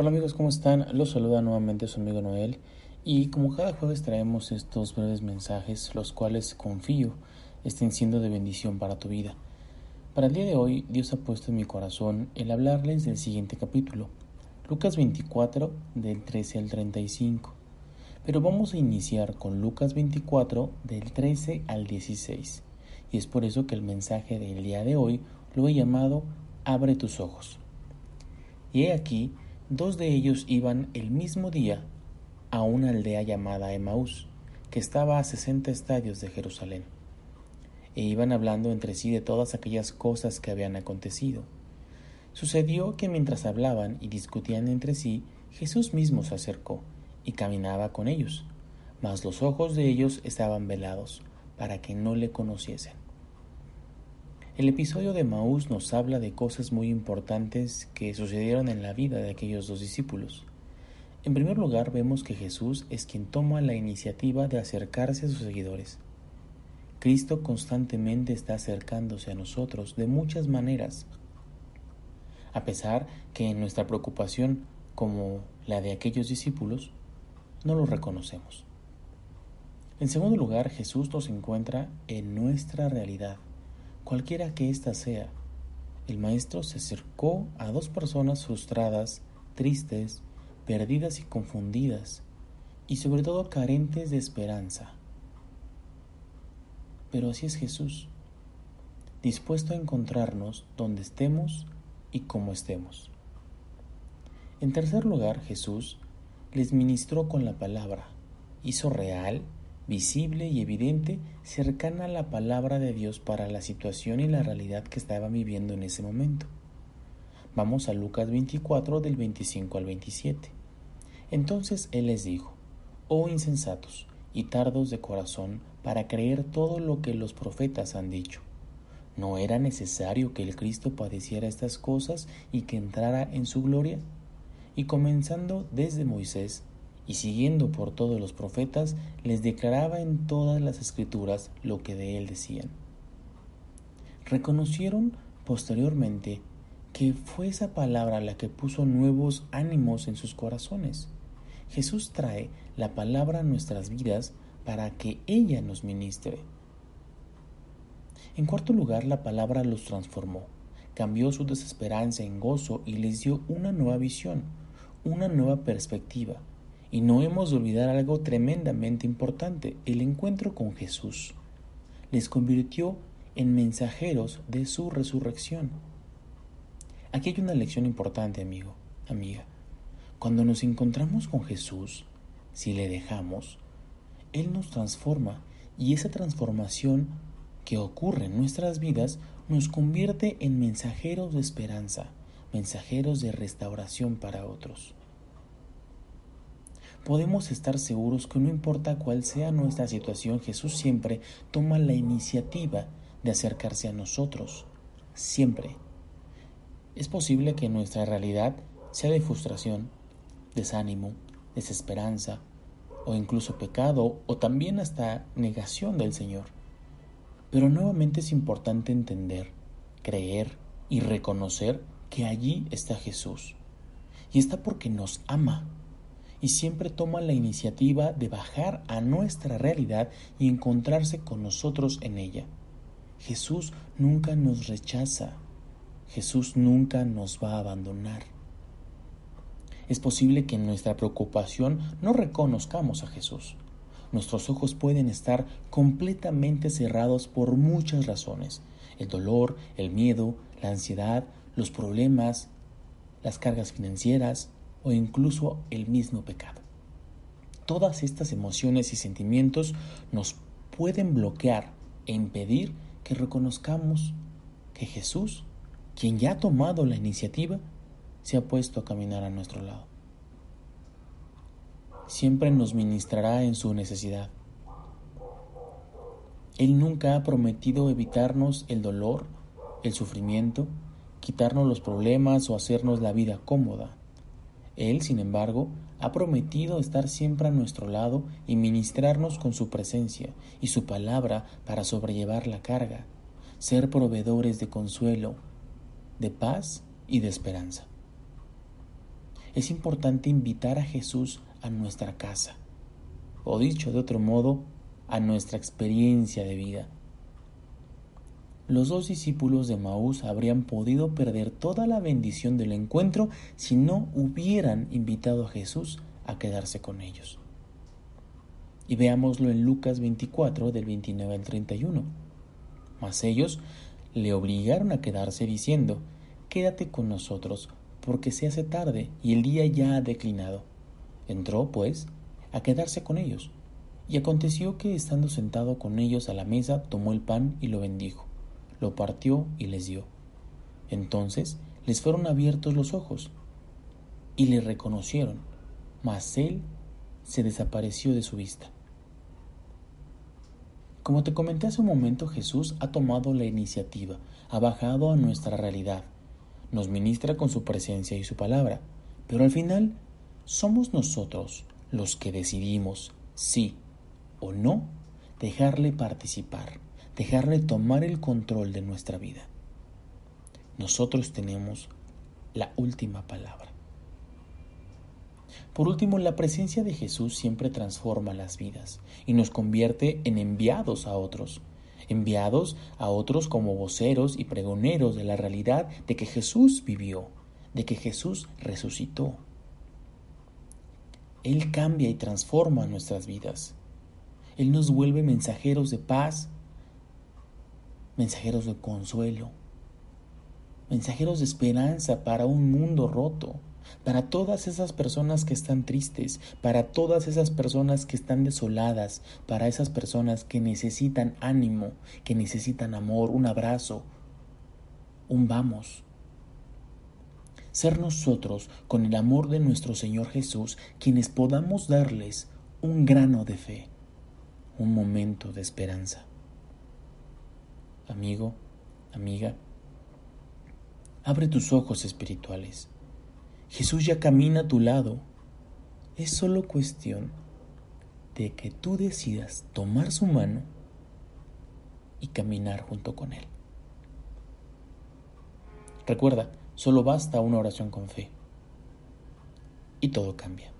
Hola amigos, ¿cómo están? Los saluda nuevamente su amigo Noel y como cada jueves traemos estos breves mensajes, los cuales confío estén siendo de bendición para tu vida. Para el día de hoy, Dios ha puesto en mi corazón el hablarles del siguiente capítulo, Lucas 24 del 13 al 35. Pero vamos a iniciar con Lucas 24 del 13 al 16. Y es por eso que el mensaje del día de hoy lo he llamado Abre tus ojos. Y he aquí Dos de ellos iban el mismo día a una aldea llamada Emaús, que estaba a sesenta estadios de Jerusalén, e iban hablando entre sí de todas aquellas cosas que habían acontecido. Sucedió que mientras hablaban y discutían entre sí, Jesús mismo se acercó y caminaba con ellos, mas los ojos de ellos estaban velados, para que no le conociesen. El episodio de Maús nos habla de cosas muy importantes que sucedieron en la vida de aquellos dos discípulos. En primer lugar, vemos que Jesús es quien toma la iniciativa de acercarse a sus seguidores. Cristo constantemente está acercándose a nosotros de muchas maneras, a pesar que en nuestra preocupación, como la de aquellos discípulos, no lo reconocemos. En segundo lugar, Jesús nos encuentra en nuestra realidad cualquiera que ésta sea. El maestro se acercó a dos personas frustradas, tristes, perdidas y confundidas, y sobre todo carentes de esperanza. Pero así es Jesús, dispuesto a encontrarnos donde estemos y como estemos. En tercer lugar, Jesús les ministró con la palabra, hizo real visible y evidente, cercana a la palabra de Dios para la situación y la realidad que estaba viviendo en ese momento. Vamos a Lucas 24 del 25 al 27. Entonces él les dijo, Oh insensatos y tardos de corazón para creer todo lo que los profetas han dicho. ¿No era necesario que el Cristo padeciera estas cosas y que entrara en su gloria? Y comenzando desde Moisés y siguiendo por todos los profetas, les declaraba en todas las escrituras lo que de él decían. Reconocieron posteriormente que fue esa palabra la que puso nuevos ánimos en sus corazones. Jesús trae la palabra a nuestras vidas para que ella nos ministre. En cuarto lugar, la palabra los transformó, cambió su desesperanza en gozo y les dio una nueva visión, una nueva perspectiva, y no hemos de olvidar algo tremendamente importante, el encuentro con Jesús. Les convirtió en mensajeros de su resurrección. Aquí hay una lección importante, amigo, amiga. Cuando nos encontramos con Jesús, si le dejamos, Él nos transforma y esa transformación que ocurre en nuestras vidas nos convierte en mensajeros de esperanza, mensajeros de restauración para otros podemos estar seguros que no importa cuál sea nuestra situación, Jesús siempre toma la iniciativa de acercarse a nosotros. Siempre. Es posible que nuestra realidad sea de frustración, desánimo, desesperanza o incluso pecado o también hasta negación del Señor. Pero nuevamente es importante entender, creer y reconocer que allí está Jesús. Y está porque nos ama y siempre toma la iniciativa de bajar a nuestra realidad y encontrarse con nosotros en ella. Jesús nunca nos rechaza. Jesús nunca nos va a abandonar. Es posible que en nuestra preocupación no reconozcamos a Jesús. Nuestros ojos pueden estar completamente cerrados por muchas razones. El dolor, el miedo, la ansiedad, los problemas, las cargas financieras, o incluso el mismo pecado. Todas estas emociones y sentimientos nos pueden bloquear e impedir que reconozcamos que Jesús, quien ya ha tomado la iniciativa, se ha puesto a caminar a nuestro lado. Siempre nos ministrará en su necesidad. Él nunca ha prometido evitarnos el dolor, el sufrimiento, quitarnos los problemas o hacernos la vida cómoda. Él, sin embargo, ha prometido estar siempre a nuestro lado y ministrarnos con su presencia y su palabra para sobrellevar la carga, ser proveedores de consuelo, de paz y de esperanza. es importante invitar a Jesús a nuestra casa, o dicho de otro modo, a nuestra experiencia de vida. Los dos discípulos de Maús habrían podido perder toda la bendición del encuentro si no hubieran invitado a Jesús a quedarse con ellos. Y veámoslo en Lucas 24 del 29 al 31. Mas ellos le obligaron a quedarse diciendo, Quédate con nosotros, porque se hace tarde y el día ya ha declinado. Entró, pues, a quedarse con ellos. Y aconteció que, estando sentado con ellos a la mesa, tomó el pan y lo bendijo, lo partió y les dio. Entonces les fueron abiertos los ojos y le reconocieron, mas él se desapareció de su vista. Como te comenté hace un momento, Jesús ha tomado la iniciativa, ha bajado a nuestra realidad, nos ministra con su presencia y su palabra, pero al final somos nosotros los que decidimos sí o no dejarle participar, dejarle tomar el control de nuestra vida. Nosotros tenemos la última palabra. Por último, la presencia de Jesús siempre transforma las vidas y nos convierte en enviados a otros, enviados a otros como voceros y pregoneros de la realidad de que Jesús vivió, de que Jesús resucitó. Él cambia y transforma nuestras vidas. Él nos vuelve mensajeros de paz, mensajeros de consuelo, mensajeros de esperanza para un mundo roto, para todas esas personas que están tristes, para todas esas personas que están desoladas, para esas personas que necesitan ánimo, que necesitan amor, un abrazo, un vamos. Ser nosotros, con el amor de nuestro Señor Jesús, quienes podamos darles un grano de fe, un momento de esperanza. Amigo, amiga, abre tus ojos espirituales Jesús ya camina a tu lado. Es solo cuestión de que tú decidas tomar su mano y caminar junto con Él. Recuerda, solo basta una oración con fe y todo cambia.